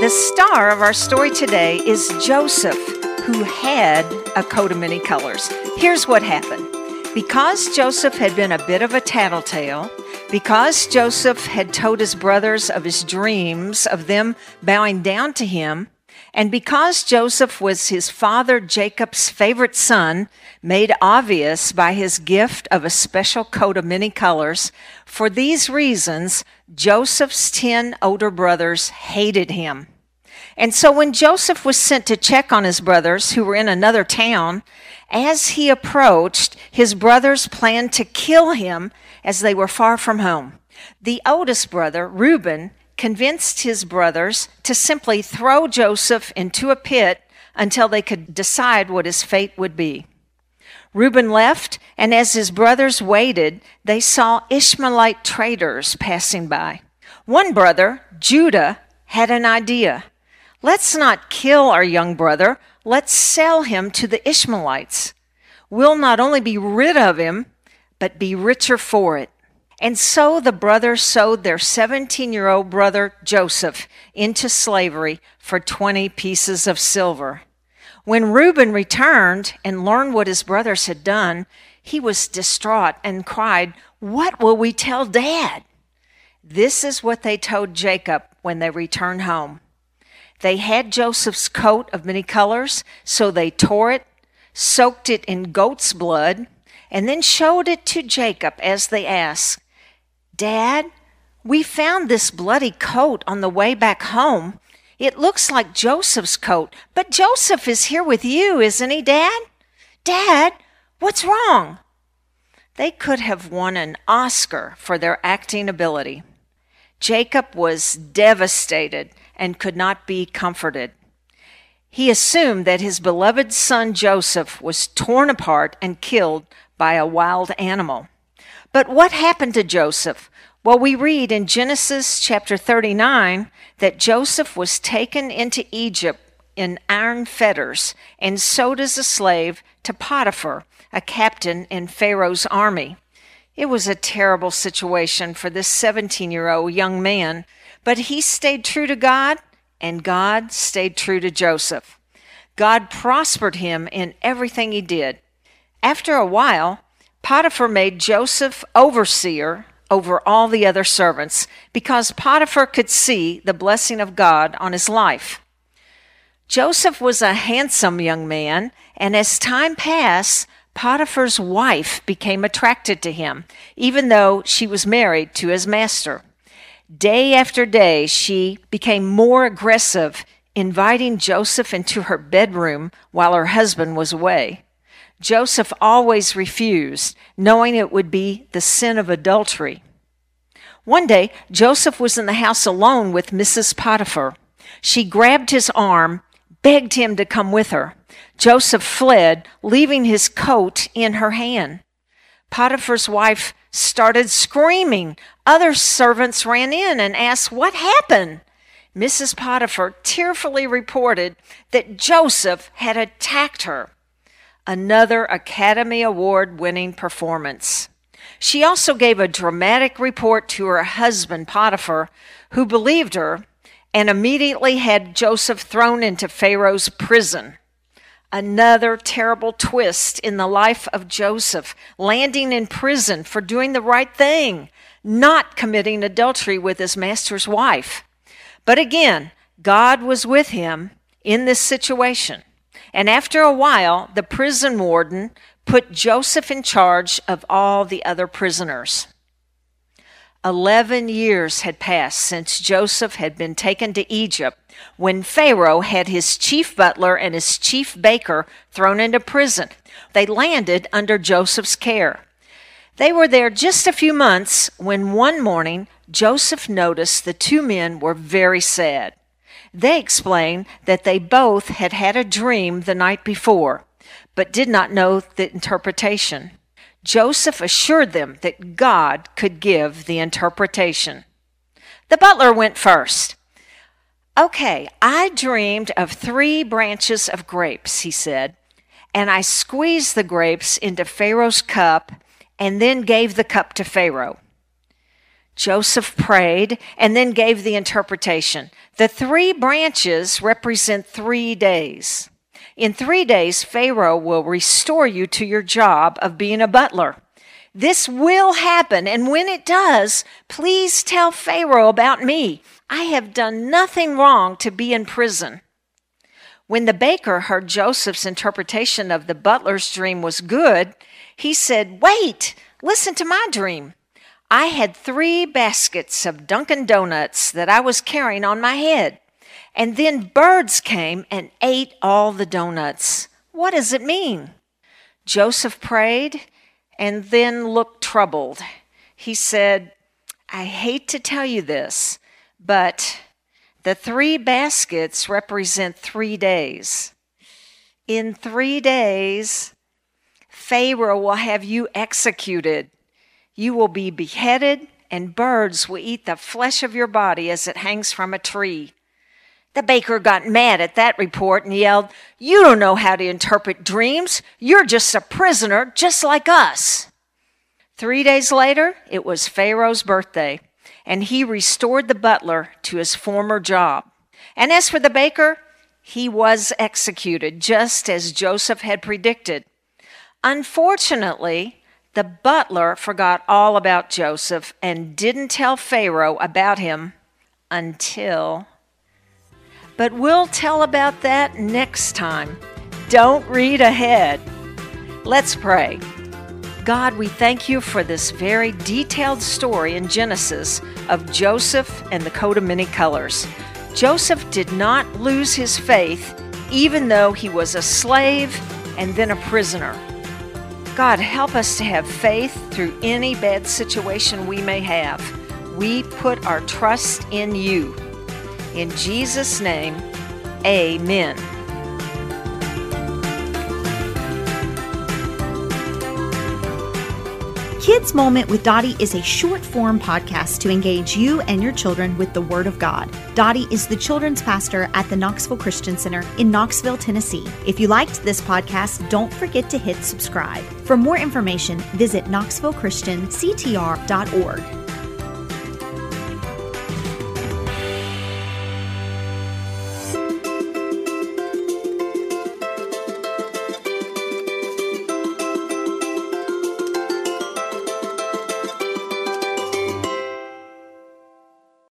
The star of our story today is Joseph, who had a coat of many colors. Here's what happened. Because Joseph had been a bit of a tattletale, because Joseph had told his brothers of his dreams of them bowing down to him, and because Joseph was his father Jacob's favorite son, made obvious by his gift of a special coat of many colors, for these reasons, Joseph's ten older brothers hated him. And so when Joseph was sent to check on his brothers who were in another town, as he approached, his brothers planned to kill him as they were far from home. The oldest brother, Reuben, convinced his brothers to simply throw Joseph into a pit until they could decide what his fate would be. Reuben left, and as his brothers waited, they saw Ishmaelite traders passing by. One brother, Judah, had an idea. Let's not kill our young brother. Let's sell him to the Ishmaelites. We'll not only be rid of him, but be richer for it. And so the brothers sold their 17 year old brother Joseph into slavery for 20 pieces of silver. When Reuben returned and learned what his brothers had done, he was distraught and cried, What will we tell dad? This is what they told Jacob when they returned home. They had Joseph's coat of many colors, so they tore it, soaked it in goat's blood, and then showed it to Jacob as they asked, Dad, we found this bloody coat on the way back home. It looks like Joseph's coat, but Joseph is here with you, isn't he, Dad? Dad, what's wrong? They could have won an Oscar for their acting ability. Jacob was devastated and could not be comforted. He assumed that his beloved son Joseph was torn apart and killed by a wild animal. But what happened to Joseph? Well, we read in Genesis chapter 39 that Joseph was taken into Egypt in iron fetters and sold as a slave to Potiphar, a captain in Pharaoh's army. It was a terrible situation for this 17 year old young man but he stayed true to God, and God stayed true to Joseph. God prospered him in everything he did. After a while, Potiphar made Joseph overseer over all the other servants because Potiphar could see the blessing of God on his life. Joseph was a handsome young man, and as time passed, Potiphar's wife became attracted to him, even though she was married to his master. Day after day, she became more aggressive, inviting Joseph into her bedroom while her husband was away. Joseph always refused, knowing it would be the sin of adultery. One day, Joseph was in the house alone with Mrs. Potiphar. She grabbed his arm, begged him to come with her. Joseph fled, leaving his coat in her hand. Potiphar's wife started screaming. Other servants ran in and asked, What happened? Mrs. Potiphar tearfully reported that Joseph had attacked her. Another Academy Award winning performance. She also gave a dramatic report to her husband, Potiphar, who believed her and immediately had Joseph thrown into Pharaoh's prison another terrible twist in the life of Joseph, landing in prison for doing the right thing, not committing adultery with his master's wife. But again, God was with him in this situation. And after a while, the prison warden put Joseph in charge of all the other prisoners. Eleven years had passed since Joseph had been taken to Egypt when Pharaoh had his chief butler and his chief baker thrown into prison. They landed under Joseph's care. They were there just a few months when one morning Joseph noticed the two men were very sad. They explained that they both had had a dream the night before, but did not know the interpretation. Joseph assured them that God could give the interpretation. The butler went first. Okay, I dreamed of three branches of grapes, he said, and I squeezed the grapes into Pharaoh's cup and then gave the cup to Pharaoh. Joseph prayed and then gave the interpretation. The three branches represent three days. In three days, Pharaoh will restore you to your job of being a butler. This will happen, and when it does, please tell Pharaoh about me. I have done nothing wrong to be in prison. When the baker heard Joseph's interpretation of the butler's dream was good, he said, Wait, listen to my dream. I had three baskets of Dunkin' Donuts that I was carrying on my head. And then birds came and ate all the donuts. What does it mean? Joseph prayed and then looked troubled. He said, I hate to tell you this, but the three baskets represent three days. In three days, Pharaoh will have you executed. You will be beheaded, and birds will eat the flesh of your body as it hangs from a tree. The baker got mad at that report and yelled, You don't know how to interpret dreams. You're just a prisoner, just like us. Three days later, it was Pharaoh's birthday, and he restored the butler to his former job. And as for the baker, he was executed, just as Joseph had predicted. Unfortunately, the butler forgot all about Joseph and didn't tell Pharaoh about him until. But we'll tell about that next time. Don't read ahead. Let's pray. God, we thank you for this very detailed story in Genesis of Joseph and the coat of many colors. Joseph did not lose his faith, even though he was a slave and then a prisoner. God, help us to have faith through any bad situation we may have. We put our trust in you. In Jesus' name, amen. Kids Moment with Dottie is a short form podcast to engage you and your children with the Word of God. Dottie is the children's pastor at the Knoxville Christian Center in Knoxville, Tennessee. If you liked this podcast, don't forget to hit subscribe. For more information, visit knoxvillechristianctr.org.